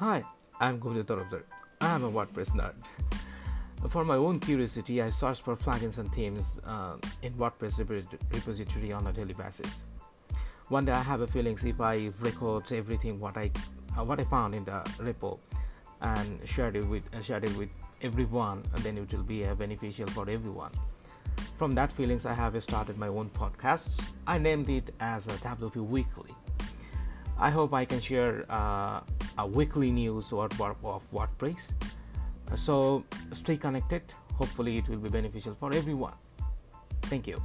Hi, I'm Govinda Tarabdar. I'm a WordPress nerd. for my own curiosity, I search for plugins and themes uh, in WordPress repository on a daily basis. One day I have a feeling if I record everything what I uh, what I found in the repo and share it with uh, share it with everyone, then it will be beneficial for everyone. From that feelings, I have started my own podcast. I named it as a WP Weekly. I hope I can share uh, a weekly news or of WordPress. So stay connected. Hopefully, it will be beneficial for everyone. Thank you.